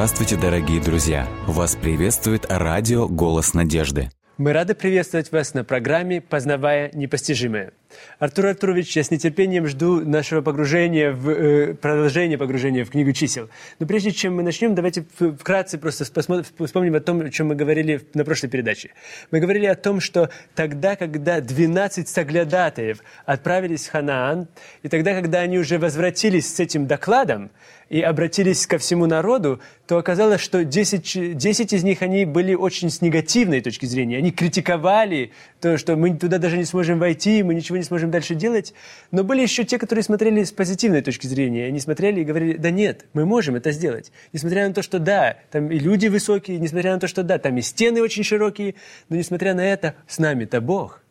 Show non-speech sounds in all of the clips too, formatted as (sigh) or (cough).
Здравствуйте, дорогие друзья! Вас приветствует радио «Голос надежды». Мы рады приветствовать вас на программе «Познавая непостижимое». Артур Артурович, я с нетерпением жду нашего погружения, в, э, продолжения погружения в книгу чисел. Но прежде чем мы начнем, давайте вкратце просто вспомним о том, о чем мы говорили на прошлой передаче. Мы говорили о том, что тогда, когда 12 соглядатаев отправились в Ханаан, и тогда, когда они уже возвратились с этим докладом, и обратились ко всему народу, то оказалось, что 10, 10 из них они были очень с негативной точки зрения. Они критиковали то, что мы туда даже не сможем войти, мы ничего не сможем дальше делать. Но были еще те, которые смотрели с позитивной точки зрения. Они смотрели и говорили, да нет, мы можем это сделать. Несмотря на то, что да, там и люди высокие, несмотря на то, что да, там и стены очень широкие, но несмотря на это, с нами-то Бог.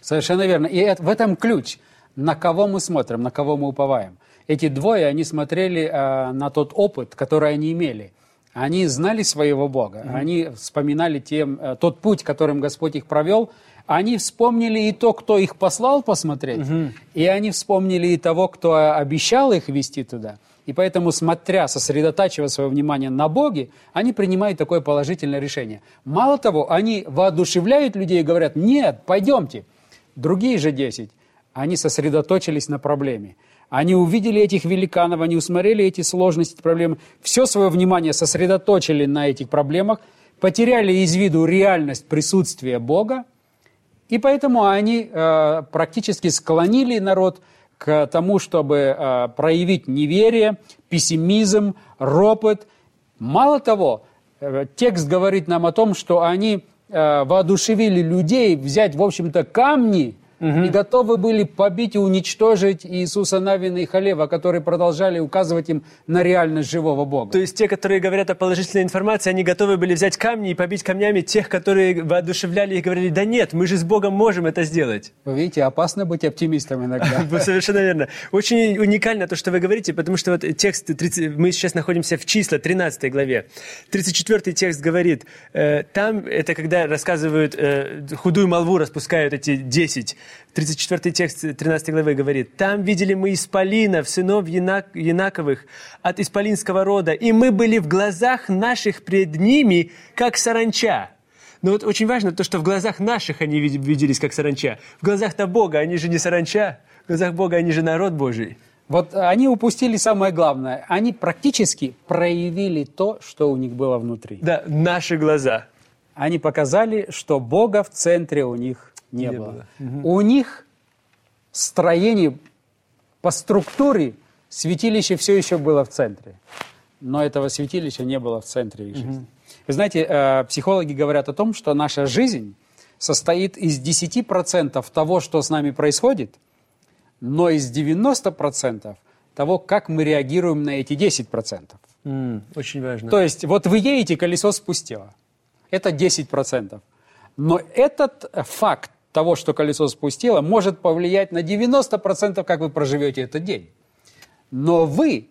Совершенно верно. И это, в этом ключ. На кого мы смотрим, на кого мы уповаем эти двое, они смотрели э, на тот опыт, который они имели. Они знали своего Бога, mm-hmm. они вспоминали тем, э, тот путь, которым Господь их провел. Они вспомнили и то, кто их послал посмотреть, mm-hmm. и они вспомнили и того, кто обещал их вести туда. И поэтому, смотря, сосредотачивая свое внимание на Боге, они принимают такое положительное решение. Мало того, они воодушевляют людей и говорят, нет, пойдемте. Другие же десять, они сосредоточились на проблеме. Они увидели этих великанов, они усмотрели эти сложности, проблемы, все свое внимание сосредоточили на этих проблемах, потеряли из виду реальность присутствия Бога, и поэтому они э, практически склонили народ к тому, чтобы э, проявить неверие, пессимизм, ропот. Мало того, э, текст говорит нам о том, что они э, воодушевили людей взять, в общем-то, камни – угу. и готовы были побить и уничтожить Иисуса Навина и Халева, которые продолжали указывать им на реальность живого Бога. То есть те, которые говорят о положительной информации, они готовы были взять камни и побить камнями тех, которые воодушевляли и говорили, да нет, мы же с Богом можем это сделать. Вы видите, опасно быть оптимистом иногда. (laughs) Совершенно верно. Очень уникально то, что вы говорите, потому что вот текст, мы сейчас находимся в числа, 13 главе. 34 текст говорит, э, там, это когда рассказывают, э, худую молву распускают эти 10 34 текст 13 главы говорит, «Там видели мы исполинов, сынов Янак, Янаковых от исполинского рода, и мы были в глазах наших пред ними, как саранча». Но вот очень важно то, что в глазах наших они виделись как саранча. В глазах-то Бога они же не саранча, в глазах Бога они же народ Божий. Вот они упустили самое главное. Они практически проявили то, что у них было внутри. Да, наши глаза. Они показали, что Бога в центре у них не, не было. было. У них строение по структуре святилище все еще было в центре. Но этого святилища не было в центре их жизни. Угу. Вы знаете, э, психологи говорят о том, что наша жизнь состоит из 10% того, что с нами происходит, но из 90% того, как мы реагируем на эти 10%. Mm, очень важно. То есть, вот вы едете, колесо спустило. Это 10%. Но этот факт того, что колесо спустило, может повлиять на 90%, как вы проживете этот день. Но вы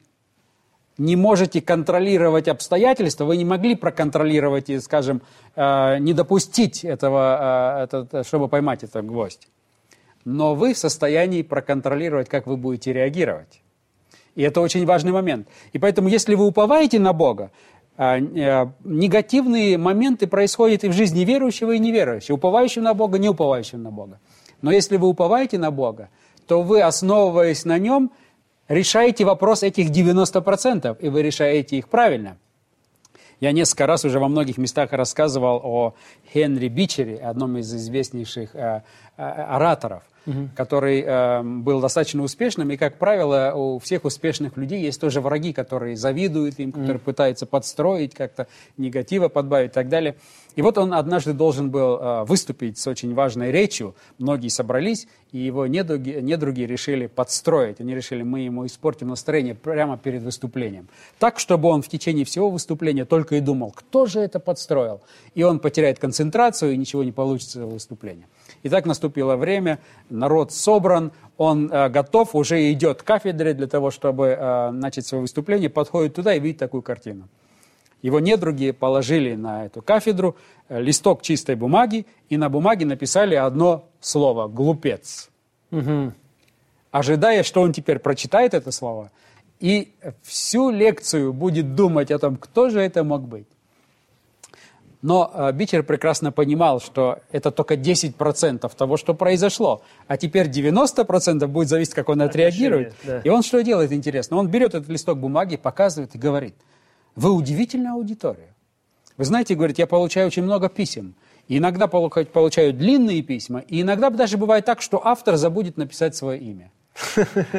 не можете контролировать обстоятельства, вы не могли проконтролировать и, скажем, э, не допустить этого, э, чтобы поймать этот гвоздь. Но вы в состоянии проконтролировать, как вы будете реагировать. И это очень важный момент. И поэтому, если вы уповаете на Бога, негативные моменты происходят и в жизни верующего, и неверующего, уповающего на Бога, не уповающего на Бога. Но если вы уповаете на Бога, то вы, основываясь на нем, решаете вопрос этих 90%, и вы решаете их правильно. Я несколько раз уже во многих местах рассказывал о Хенри Бичере, одном из известнейших э, э, ораторов – угу. который э, был достаточно успешным. И, как правило, у всех успешных людей есть тоже враги, которые завидуют им, которые угу. пытаются подстроить, как-то негатива подбавить и так далее. И вот он однажды должен был э, выступить с очень важной речью. Многие собрались, и его недруги, недруги решили подстроить. Они решили, мы ему испортим настроение прямо перед выступлением. Так, чтобы он в течение всего выступления только и думал, кто же это подстроил. И он потеряет концентрацию, и ничего не получится в выступлении. И так наступило время, народ собран, он э, готов, уже идет к кафедре для того, чтобы э, начать свое выступление, подходит туда и видит такую картину. Его недруги положили на эту кафедру э, листок чистой бумаги, и на бумаге написали одно слово «глупец». Угу. Ожидая, что он теперь прочитает это слово, и всю лекцию будет думать о том, кто же это мог быть. Но э, Бичер прекрасно понимал, что это только 10% того, что произошло. А теперь 90% будет зависеть, как он отреагирует. да. И он что делает, интересно? Он берет этот листок бумаги, показывает и говорит, вы удивительная аудитория. Вы знаете, говорит, я получаю очень много писем. И иногда полу- получаю длинные письма, и иногда даже бывает так, что автор забудет написать свое имя.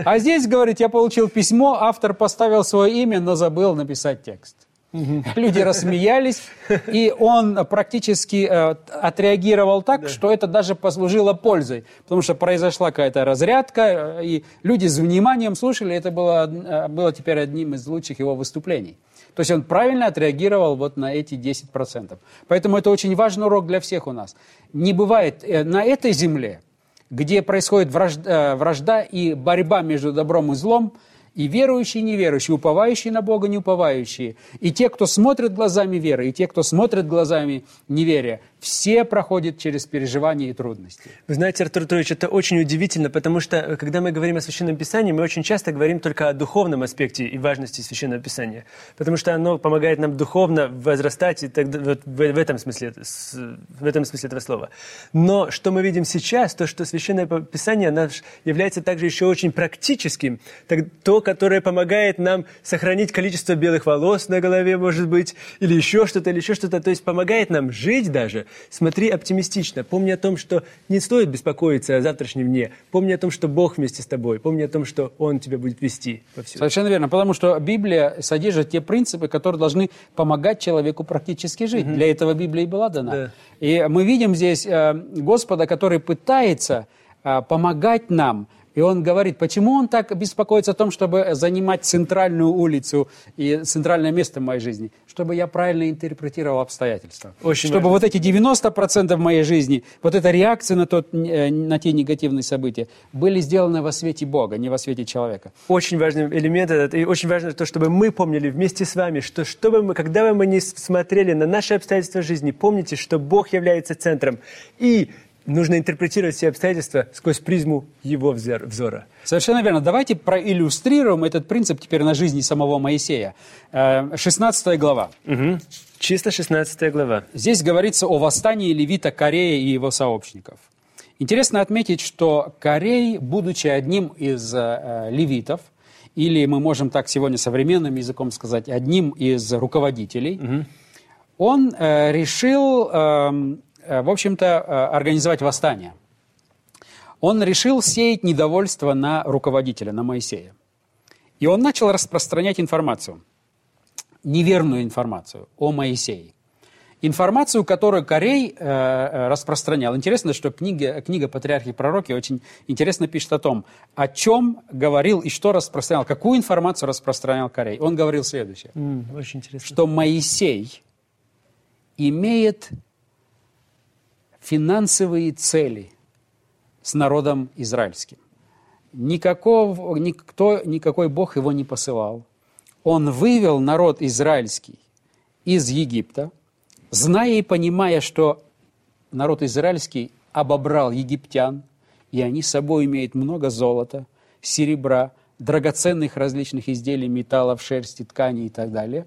А здесь, говорит, я получил письмо, автор поставил свое имя, но забыл написать текст. Люди рассмеялись, и он практически э, отреагировал так, что это даже послужило пользой, потому что произошла какая-то разрядка, э, и люди с вниманием слушали, это было, э, было теперь одним из лучших его выступлений. То есть он правильно отреагировал вот на эти 10%. Поэтому это очень важный урок для всех у нас. Не бывает э, на этой земле, где происходит вражда, э, вражда и борьба между добром и злом, и верующие, и неверующие, уповающие на Бога, не уповающие, и те, кто смотрит глазами веры, и те, кто смотрит глазами неверия, все проходят через переживания и трудности. Вы знаете, Артур Петрович, это очень удивительно, потому что, э, когда мы говорим о Священном Писании, мы очень часто говорим только о духовном аспекте и важности Священного Писания, потому что оно помогает нам духовно возрастать, и тогда, вот в, в этом смысле, в этом смысле этого слова. Но что мы видим сейчас, то, что Священное Писание оно является также еще очень практическим, так- то, которое помогает нам сохранить количество белых волос на голове, может быть, или еще что-то, или еще что-то, то есть помогает нам жить даже. Смотри оптимистично, помни о том, что не стоит беспокоиться о завтрашнем дне, помни о том, что Бог вместе с тобой, помни о том, что Он тебя будет вести всем. Совершенно верно, потому что Библия содержит те принципы, которые должны помогать человеку практически жить. Для этого Библия и была дана. Да. И мы видим здесь э, Господа, который пытается э, помогать нам. И он говорит, почему он так беспокоится о том, чтобы занимать центральную улицу и центральное место в моей жизни? Чтобы я правильно интерпретировал обстоятельства. Очень чтобы важно. вот эти 90% в моей жизни, вот эта реакция на, тот, э, на те негативные события, были сделаны во свете Бога, не во свете человека. Очень важный элемент этот, и очень важно то, чтобы мы помнили вместе с вами, что, что бы мы, когда бы мы ни смотрели на наши обстоятельства жизни, помните, что Бог является центром, и нужно интерпретировать все обстоятельства сквозь призму Его взор- взора. Совершенно верно. Давайте проиллюстрируем этот принцип теперь на жизни самого Моисея. Э, 16 глава. Мгм. Чисто 16 глава. Здесь говорится о восстании левита Корея и его сообщников. Интересно отметить, что Корей, будучи одним из э, левитов, или мы можем так сегодня современным языком сказать, одним из руководителей, он э, решил, э, в общем-то, э, организовать восстание. Он решил сеять недовольство на руководителя, на Моисея. И он начал распространять информацию, неверную информацию о Моисее. Информацию, которую Корей э, э, распространял. Интересно, что книга, книга «Патриархи и пророки» очень интересно пишет о том, о чем говорил и что распространял, какую информацию распространял Корей. Он говорил следующее М, очень интересно. что Моисей имеет финансовые цели с народом израильским. Никакого, никто, никакой Бог его не посылал. Он вывел народ израильский из Египта, зная и понимая, что народ израильский обобрал египтян, и они с собой имеют много золота, серебра, драгоценных различных изделий, металлов, шерсти, тканей и так далее.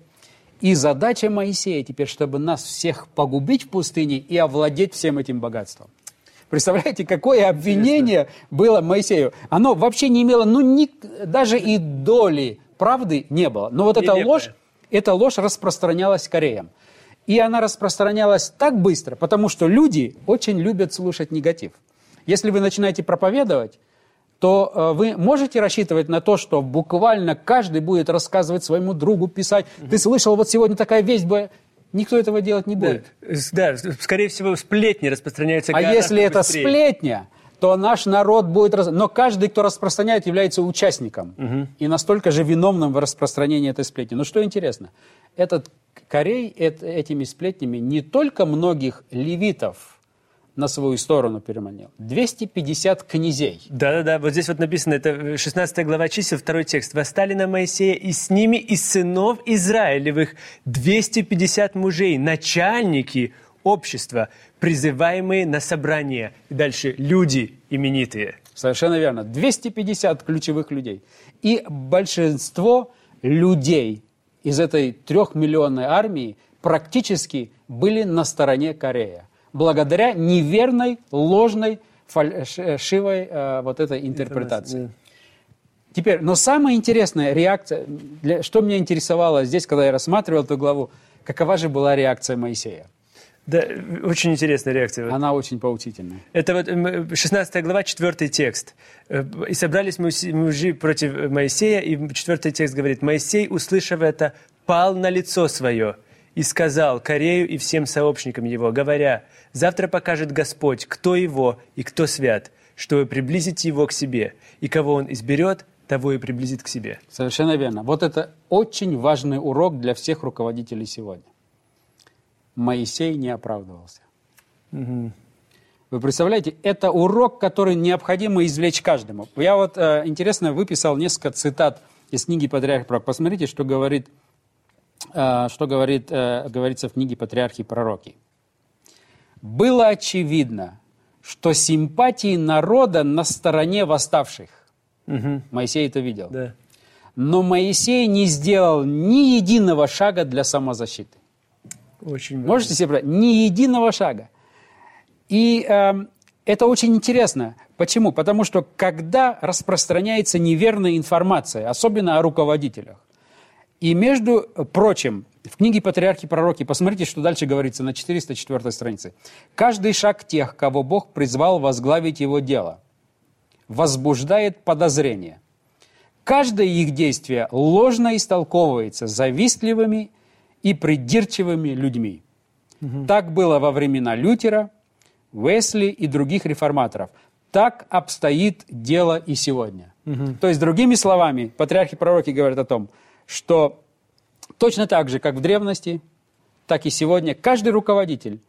И задача Моисея теперь, чтобы нас всех погубить в пустыне и овладеть всем этим богатством. Представляете, какое обвинение было Моисею? Оно вообще не имело, ну, ни, даже и доли правды не было. Но вот эта ложь, эта ложь распространялась Кореям. И она распространялась так быстро, потому что люди очень любят слушать негатив. Если вы начинаете проповедовать, то э, вы можете рассчитывать на то, что буквально каждый будет рассказывать своему другу, писать, ты слышал, вот сегодня такая весть была. Никто этого делать не Да, будет. да, с- скорее всего, сплетни распространяются А если это быстрее. сплетня, то наш народ будет... раз- Но каждый, кто распространяет, является участником. И настолько же виновным в распространении этой сплетни. Но что интересно, этот Корей эт- этими сплетнями не только многих левитов на свою сторону переманил, 250 князей. Да-да-да, вот здесь вот написано, это 16 глава чисел, второй текст. «Восстали на Моисея, и с ними из сынов Израилевых 250 мужей, начальники общества, призываемые на собрание». И дальше «люди именитые». Совершенно верно. 250 ключевых людей. И большинство людей из этой трехмиллионной армии практически были на стороне Корея. Благодаря неверной, ложной, фальшивой э, вот этой интерпретации. Теперь, но самая интересная реакция, для, что меня интересовало здесь, когда я рассматривал эту главу, какова же была реакция Моисея? Да, очень интересная реакция. Она очень поучительная. Это вот 16 глава, 4 текст. Э, «И собрались мужи против Моисея, и 4 текст говорит, «Моисей, услышав это, пал на лицо свое и сказал Корею и всем сообщникам его, говоря, «Завтра покажет Господь, кто его и кто свят, чтобы приблизить его к себе, и кого он изберет, того и приблизит к себе». Совершенно верно. Вот это очень важный урок для всех руководителей сегодня. Моисей не оправдывался. Угу. Вы представляете, это урок, который необходимо извлечь каждому. Я вот, э, интересно, выписал несколько цитат из книги «Патриарх пророк». Посмотрите, что говорит, что говорит, э, говорится в книге «Патриархи пророки». Было очевидно, что симпатии народа на стороне восставших. Угу. Моисей это видел. Да. Но Моисей не сделал ни единого шага для самозащиты. Очень Можете себе представить? Ни единого шага. И э, это очень интересно. Почему? Потому что когда распространяется неверная информация, особенно о руководителях, и между прочим, в книге «Патриархи пророки», посмотрите, что дальше говорится на 404 странице. «Каждый шаг тех, кого Бог призвал возглавить его дело, возбуждает подозрение. Каждое их действие ложно истолковывается завистливыми и придирчивыми людьми. Угу. Так было во времена Лютера, Уэсли и других реформаторов. Так обстоит дело и сегодня. Угу. То есть, другими словами, патриархи пророки говорят о том, что точно так же, как в древности, так и сегодня, каждый руководитель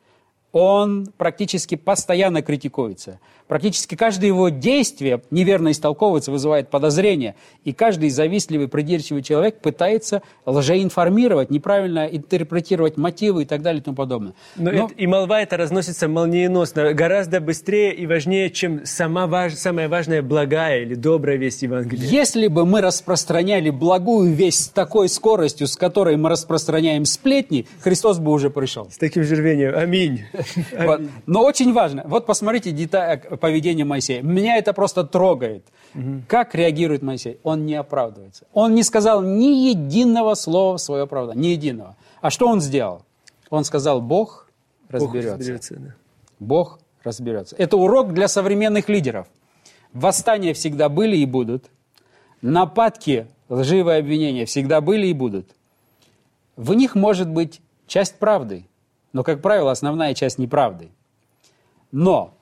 он практически постоянно критикуется. Практически каждое его действие неверно истолковывается, вызывает подозрения. И каждый завистливый, придирчивый человек пытается лжеинформировать, неправильно интерпретировать мотивы и так далее и тому подобное. Но, Но... Это, и молва это разносится молниеносно, гораздо быстрее и важнее, чем сама важ... самая важная благая или добрая весть Евангелия. Если бы мы распространяли благую весть с такой скоростью, с которой мы распространяем сплетни, Христос бы уже пришел. С таким же рвением. Аминь. Вот. Но очень важно. Вот посмотрите деталь поведения Моисея. Меня это просто трогает. Угу. Как реагирует Моисей? Он не оправдывается. Он не сказал ни единого слова в свое оправдание. Ни единого. А что он сделал? Он сказал, Бог разберется. Бог разберется, да. Бог разберется. Это урок для современных лидеров. Восстания всегда были и будут. Нападки, лживые обвинения всегда были и будут. В них может быть часть правды – но, как правило, основная часть неправды. Но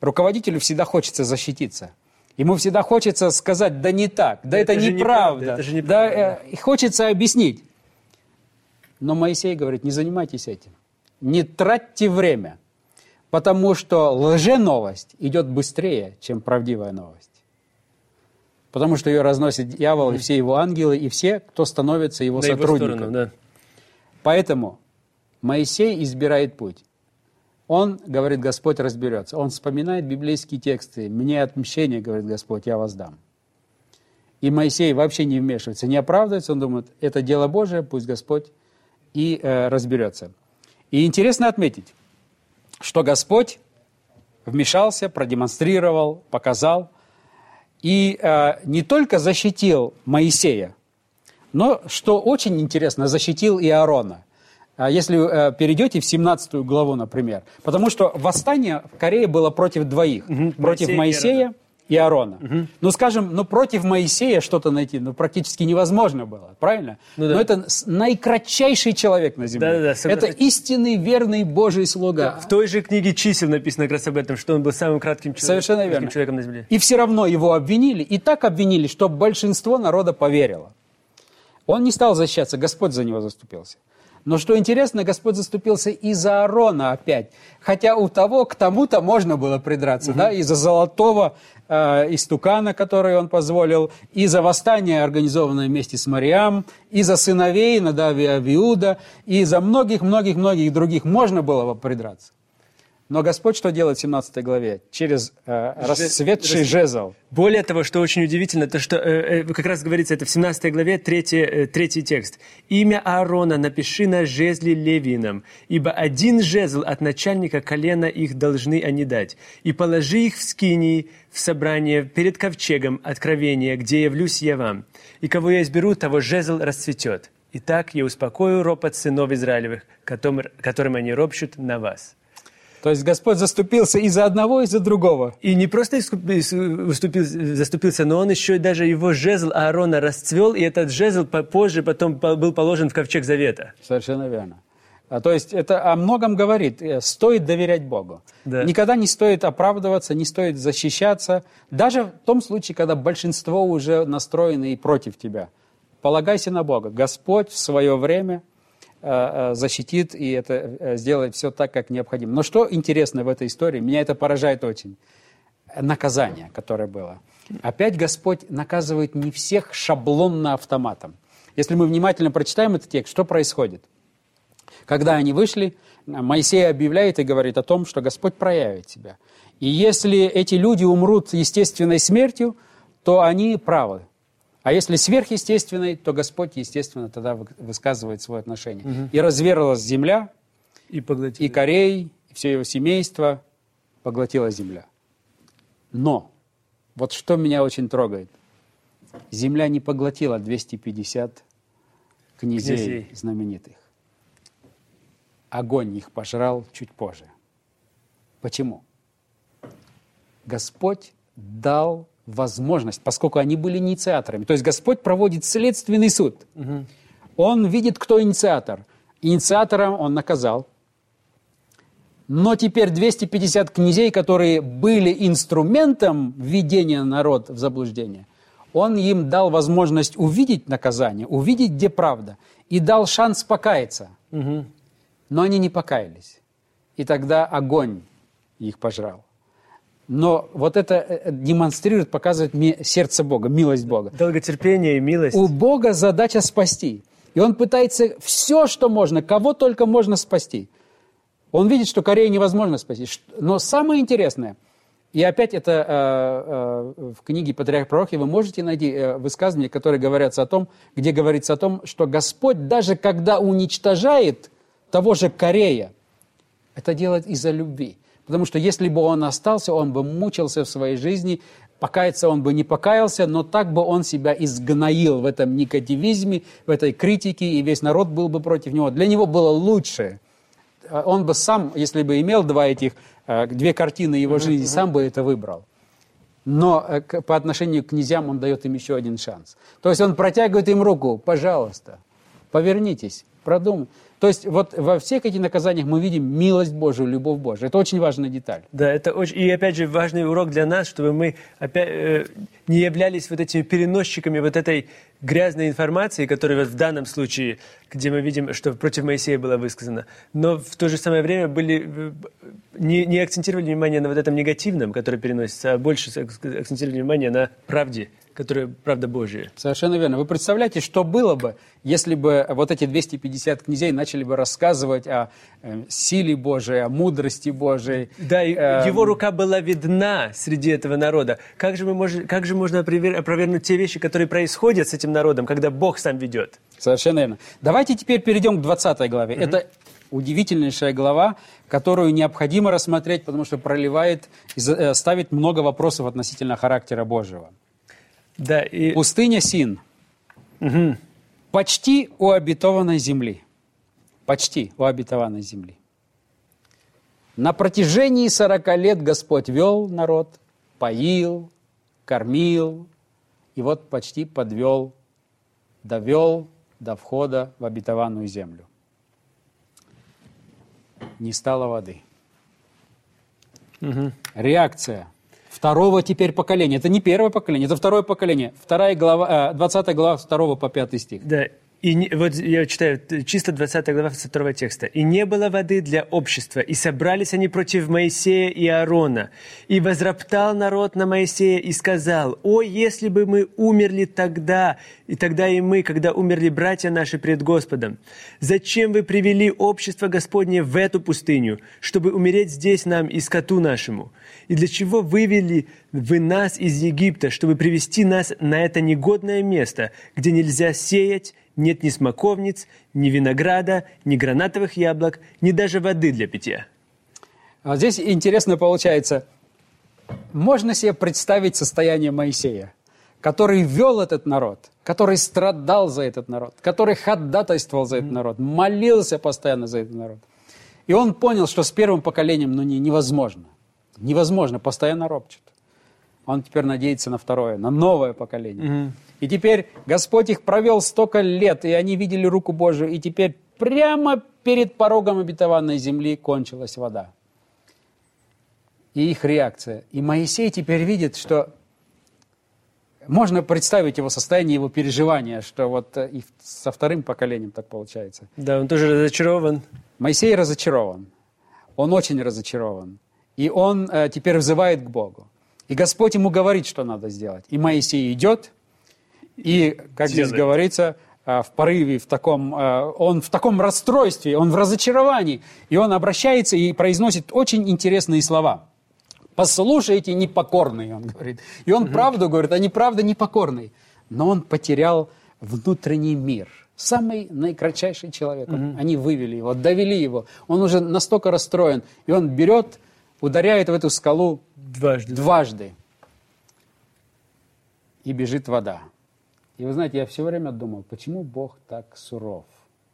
руководителю всегда хочется защититься. Ему всегда хочется сказать, да не так, да это, это неправда, неправда, это же неправда. Да, э, хочется объяснить. Но Моисей говорит, не занимайтесь этим, не тратьте время, потому что лженовость идет быстрее, чем правдивая новость. Потому что ее разносит дьявол и все его ангелы, и все, кто становится его На сотрудником. Его сторону, да. Поэтому Моисей избирает путь. Он, говорит, Господь разберется. Он вспоминает библейские тексты. «Мне отмщение, говорит Господь, я вас дам». И Моисей вообще не вмешивается, не оправдывается. Он думает, это дело Божие, пусть Господь и э, разберется. И интересно отметить, что Господь вмешался, продемонстрировал, показал. И э, не только защитил Моисея, но, что очень интересно, защитил и Аарона. А если э, перейдете в 17 главу, например. Потому что восстание в Корее было против двоих. Угу. Против Моисея и Аарона. Угу. Ну, скажем, ну, против Моисея что-то найти ну, практически невозможно было, правильно? Ну, да. Но это наикратчайший человек на земле. Да, да, да, это истинный, верный Божий слуга. Да, в той же книге чисел написано как раз об этом, что он был самым кратким человеком, Совершенно верно. человеком на земле. И все равно его обвинили, и так обвинили, что большинство народа поверило. Он не стал защищаться, Господь за него заступился. Но что интересно, Господь заступился и за Аарона опять. Хотя у того к тому-то можно было придраться, угу. да, из-за золотого э, истукана, который он позволил, и за восстание, организованное вместе с Мариам, и за сыновей Надави Авиуда, и за многих-многих-многих других можно было бы придраться. Но Господь что делает в 17 главе? Через э, расцветший жезл. Более того, что очень удивительно, то что э, э, как раз говорится это в 17 главе, третий, э, третий текст. «Имя Аарона напиши на жезле левином, ибо один жезл от начальника колена их должны они дать, и положи их в скинии, в собрание перед ковчегом откровения, где явлюсь я вам. И кого я изберу, того жезл расцветет. Итак, я успокою ропот сынов Израилевых, которым, которым они ропщут на вас». То есть Господь заступился и за одного, и за другого. И не просто выступил, заступился, но он еще и даже его жезл Аарона расцвел, и этот жезл позже потом был положен в ковчег завета. Совершенно верно. А, то есть это о многом говорит. Э, стоит доверять Богу. Да. Никогда не стоит оправдываться, не стоит защищаться. Даже в том случае, когда большинство уже настроены и против тебя. Полагайся на Бога. Господь в свое время защитит и это э, сделает все так, как необходимо. Но что интересно в этой истории, меня это поражает очень. Наказание, которое было. Опять Господь наказывает не всех шаблонно автоматом. Если мы внимательно прочитаем этот текст, что происходит? Когда они вышли, Моисей объявляет и говорит о том, что Господь проявит себя. И если эти люди умрут естественной смертью, то они правы. А если сверхъестественный, то Господь, естественно, тогда высказывает свое отношение. Угу. И разверзлась земля, и, и Корей, и все его семейство поглотила земля. Но, вот что меня очень трогает, земля не поглотила 250 князей, князей. знаменитых. Огонь их пожрал чуть позже. Почему? Господь дал возможность, поскольку они были инициаторами. То есть Господь проводит следственный суд. Угу. Он видит, кто инициатор. Инициатором он наказал. Но теперь 250 князей, которые были инструментом введения народа в заблуждение, он им дал возможность увидеть наказание, увидеть, где правда, и дал шанс покаяться. Угу. Но они не покаялись. И тогда огонь их пожрал. Но вот это э, демонстрирует, показывает сердце Бога, милость Бога. Долготерпение и милость. У Бога задача спасти. И он пытается все, что можно, кого только можно спасти. Он видит, что Корею невозможно спасти. Но самое интересное, и опять это э, э, в книге «Патриарх пророки» вы можете найти э, высказывания, которые говорятся о том, где говорится о том, что Господь даже когда уничтожает того же Корея, это делает из-за любви. Потому что если бы он остался, он бы мучился в своей жизни, покаяться он бы не покаялся, но так бы он себя изгноил в этом негативизме, в этой критике, и весь народ был бы против него. Для него было лучше. Он бы сам, если бы имел два этих, э, две картины его жизни, сам бы это выбрал. Но э, по отношению к князьям он дает им еще один шанс. То есть он протягивает им руку, пожалуйста, повернитесь, продумайте. То есть вот во всех этих наказаниях мы видим милость Божию, любовь Божию. Это очень важная деталь. Да, это очень... И опять же важный урок для нас, чтобы мы опять, э, не являлись вот этими переносчиками вот этой грязной информации, которая вот в данном случае, где мы видим, что против Моисея было высказано, но в то же самое время были, э, не, не акцентировали внимание на вот этом негативном, который переносится, а больше акцентировали внимание на правде, которая правда Божия. Совершенно верно. Вы представляете, что было бы, если бы вот эти 250 князей начали бы рассказывать о э, силе Божией, о мудрости Божией. Да, и э, его рука была видна среди этого народа. Как же, мы можем, как же можно опровергнуть те вещи, которые происходят с этим народом, когда Бог сам ведет? Совершенно верно. Давайте теперь перейдем к 20 главе. Угу. Это удивительнейшая глава, которую необходимо рассмотреть, потому что проливает и э, ставит много вопросов относительно характера Божьего. Да, и... Пустыня Син. Угу. Почти у обетованной земли. Почти у обетованной земли. На протяжении 40 лет Господь вел народ, поил, кормил, и вот почти подвел, довел до входа в обетованную землю. Не стало воды. Угу. Реакция – второго теперь поколения. Это не первое поколение, это второе поколение. Вторая глава, 20 э, глава 2 по 5 стих. Да, И вот я читаю, чисто 20 глава 2 текста. «И не было воды для общества, и собрались они против Моисея и Аарона. И возроптал народ на Моисея и сказал, «О, если бы мы умерли тогда, и тогда и мы, когда умерли братья наши пред Господом! Зачем вы привели общество Господне в эту пустыню, чтобы умереть здесь нам и скоту нашему? И для чего вывели вы нас из Египта, чтобы привести нас на это негодное место, где нельзя сеять, нет ни смоковниц, ни винограда, ни гранатовых яблок, ни даже воды для питья. А здесь интересно получается, можно себе представить состояние Моисея, который вел этот народ, который страдал за этот народ, который ходатайствовал за этот народ, молился постоянно за этот народ. И он понял, что с первым поколением ну, не, невозможно. Невозможно, постоянно ропчет. Он теперь надеется на второе, на новое поколение. И теперь Господь их провел столько лет, и они видели руку Божию, и теперь прямо перед порогом обетованной земли кончилась вода. И их реакция. И Моисей теперь видит, что можно представить его состояние, его переживания, что вот э, и со вторым поколением так получается. Да, он тоже разочарован. Моисей разочарован. Он очень разочарован. И он э, теперь взывает к Богу. И Господь ему говорит, что надо сделать. И Моисей идет, и, как здесь Делает. говорится, э, в порыве, в таком, э, он в таком расстройстве, он в разочаровании. И он обращается и произносит очень интересные слова. Послушайте, непокорные, он говорит. И он правду говорит, они правда непокорные. Но он потерял внутренний мир. Самый наикратчайший человек. Он- Они вывели его, довели его. Он уже настолько расстроен. И он берет, ударяет в эту скалу Дважды. дважды. И бежит вода. И вы знаете, я все время думал, почему Бог так суров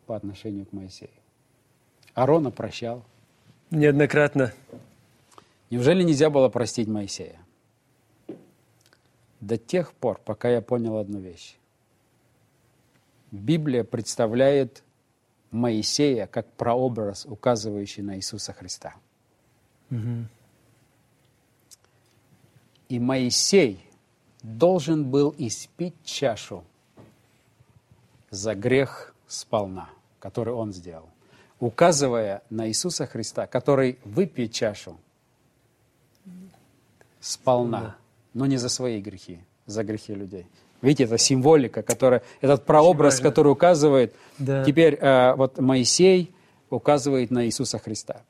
по отношению к Моисею? Аарона прощал. Неоднократно. Неужели нельзя было простить Моисея? До тех пор, пока я понял одну вещь. Библия представляет Моисея как прообраз, указывающий на Иисуса Христа. И Моисей должен был испить чашу за грех сполна, который он сделал, указывая на Иисуса Христа, который выпьет чашу сполна, но не за свои грехи, за грехи людей. Видите, это символика, которая, этот прообраз, который указывает, Да. теперь э, вот Моисей указывает на Иисуса Христа.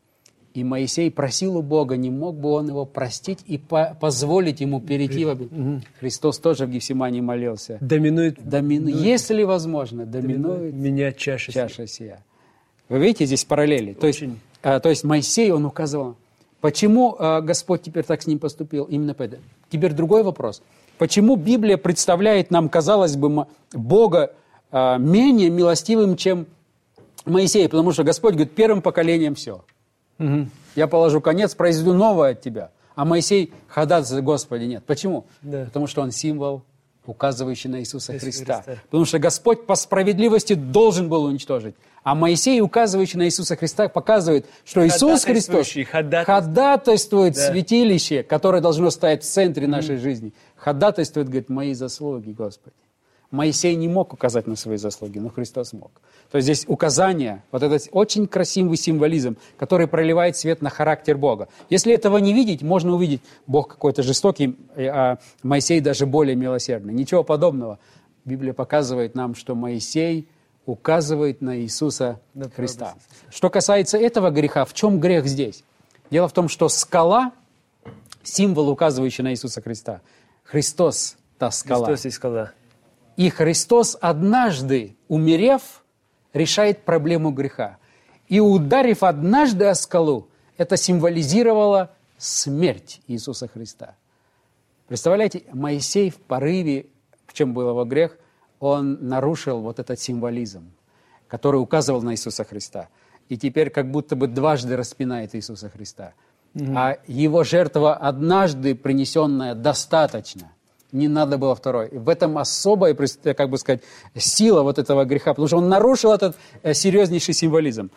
И Моисей просил у Бога, не мог бы он его простить и по- позволить ему перейти в обет. Христос тоже в Гефсимании молился. Доминует, Домину... Если возможно, доминует меня чаша. сия. чаша сия. Вы видите здесь параллели? То есть, а, то есть Моисей, он указывал, почему а, Господь теперь так с ним поступил? Именно поэтому. Теперь другой вопрос. Почему Библия представляет нам, казалось бы, Бога а, менее милостивым, чем Моисей? Потому что Господь говорит, первым поколением все. Я положу конец, произведу новое от тебя. А Моисей ходатайствует, Господи, нет. Почему? Да. Потому что он символ, указывающий на Иисуса Христа. Христа. Потому что Господь по справедливости должен был уничтожить. А Моисей, указывающий на Иисуса Христа, показывает, что Иисус Христос ходатайствует. ходатайствует Да. святилище, которое должно стоять в центре нашей жизни. Ходатайствует, говорит, мои заслуги, Господи. Моисей не мог указать на свои заслуги, но Христос мог. То есть здесь указание, вот этот очень красивый символизм, который проливает свет на характер Бога. Если этого не видеть, можно увидеть, Бог какой-то жестокий, а Моисей даже более милосердный. Ничего подобного. Библия показывает нам, что Моисей указывает на Иисуса На Христа. прообраз Что касается этого греха, в чем грех здесь? Дело в том, что скала – символ, указывающий на Иисуса Христа. Христос – та скала. Христос и скала. И Христос однажды, умерев, решает проблему греха. И ударив однажды о скалу, это символизировало смерть Иисуса Христа. Представляете, Моисей в порыве, в чем был его грех, он нарушил вот этот символизм, который указывал на Иисуса Христа. И теперь как будто бы дважды распинает Иисуса Христа. А его жертва однажды принесенная достаточно. Не надо было второй. И в этом особая, как бы сказать, сила вот этого греха, потому что он нарушил этот э, серьезнейший символизм.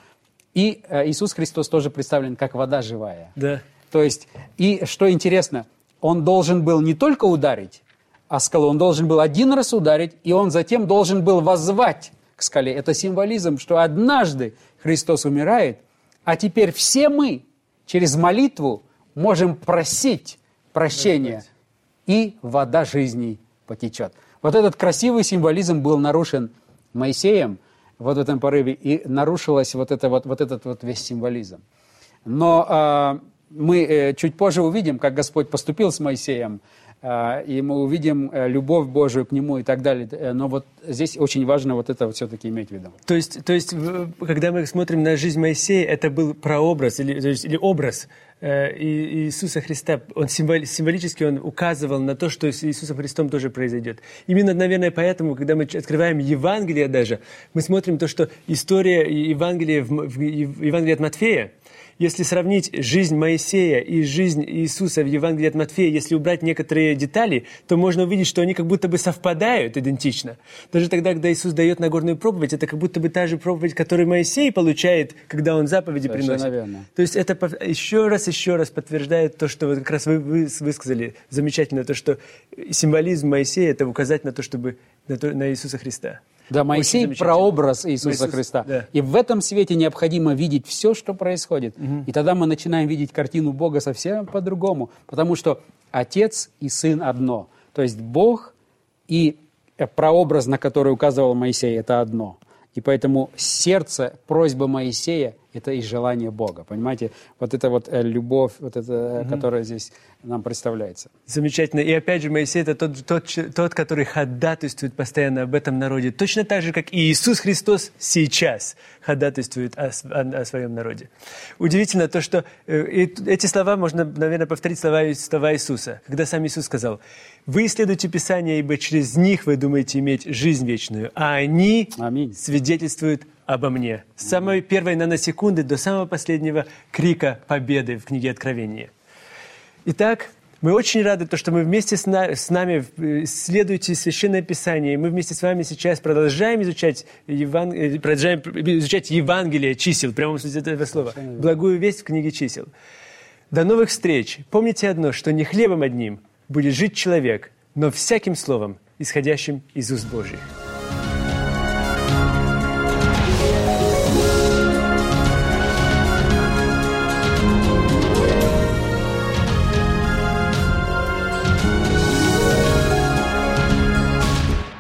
И э, Иисус Христос тоже представлен как вода живая. Да. То есть, и что интересно, он должен был не только ударить о скалу, он должен был один раз ударить, и он затем должен был воззвать к скале. Это символизм, что однажды Христос умирает, а теперь все мы через молитву можем просить прощения, и вода жизни потечет. Вот этот красивый символизм был нарушен Моисеем вот в этом порыве, и нарушилось вот, это, вот, вот этот вот весь символизм. Но э, мы э, чуть позже увидим, как Господь поступил с Моисеем, и мы увидим э, любовь Божию к нему и так далее. Э, но вот здесь очень важно вот это вот все-таки иметь в виду. То есть, то есть, когда мы смотрим на жизнь Моисея, это был прообраз или, есть, или образ э, Иисуса Христа. Он символ, символически он указывал на то, что с Иисусом Христом тоже произойдет. Именно, наверное, поэтому, когда мы открываем Евангелие даже, мы смотрим то, что история Евангелия, в, в, в Евангелие от Матфея, если сравнить жизнь Моисея и жизнь Иисуса в Евангелии от Матфея, если убрать некоторые детали, то можно увидеть, что они как будто бы совпадают идентично. Даже тогда, когда Иисус дает Нагорную проповедь, это как будто бы та же проповедь, которую Моисей получает, когда он заповеди Совершенно приносит. Верно. То есть это еще раз, еще раз подтверждает то, что вот как раз вы, вы высказали замечательно, то, что символизм Моисея – это указать на то, чтобы на, то, на Иисуса Христа. Да, Моисей – прообраз Иисуса Иисус, Христа. Да. И в этом свете необходимо видеть все, что происходит. Угу. И тогда мы начинаем видеть картину Бога совсем по-другому. Потому что Отец и Сын одно. То есть Бог и прообраз, на который указывал Моисей, это одно. И поэтому сердце, просьба Моисея – это и желание Бога. Понимаете? Вот это вот э, любовь, вот это, угу. которая здесь нам представляется. Замечательно. И опять же, Моисей – это тот, тот, тот, который ходатайствует постоянно об этом народе. Точно так же, как и Иисус Христос сейчас ходатайствует о, о, о своем народе. Удивительно то, что э, эти слова, можно, наверное, повторить слова, слова Иисуса, когда сам Иисус сказал – вы исследуете Писание, ибо через них вы думаете иметь жизнь вечную, а они Аминь. свидетельствуют обо мне. С самой первой наносекунды до самого последнего крика победы в книге Откровения. Итак, мы очень рады, то, что мы вместе с, на, с нами исследуете Священное Писание. И мы вместе с вами сейчас продолжаем изучать, Еван... Э, продолжаем изучать Евангелие чисел, прямо в смысле этого слова. Благую весть в книге чисел. До новых встреч. Помните одно, что не хлебом одним – будет жить человек, но всяким словом, исходящим из уст Божьих.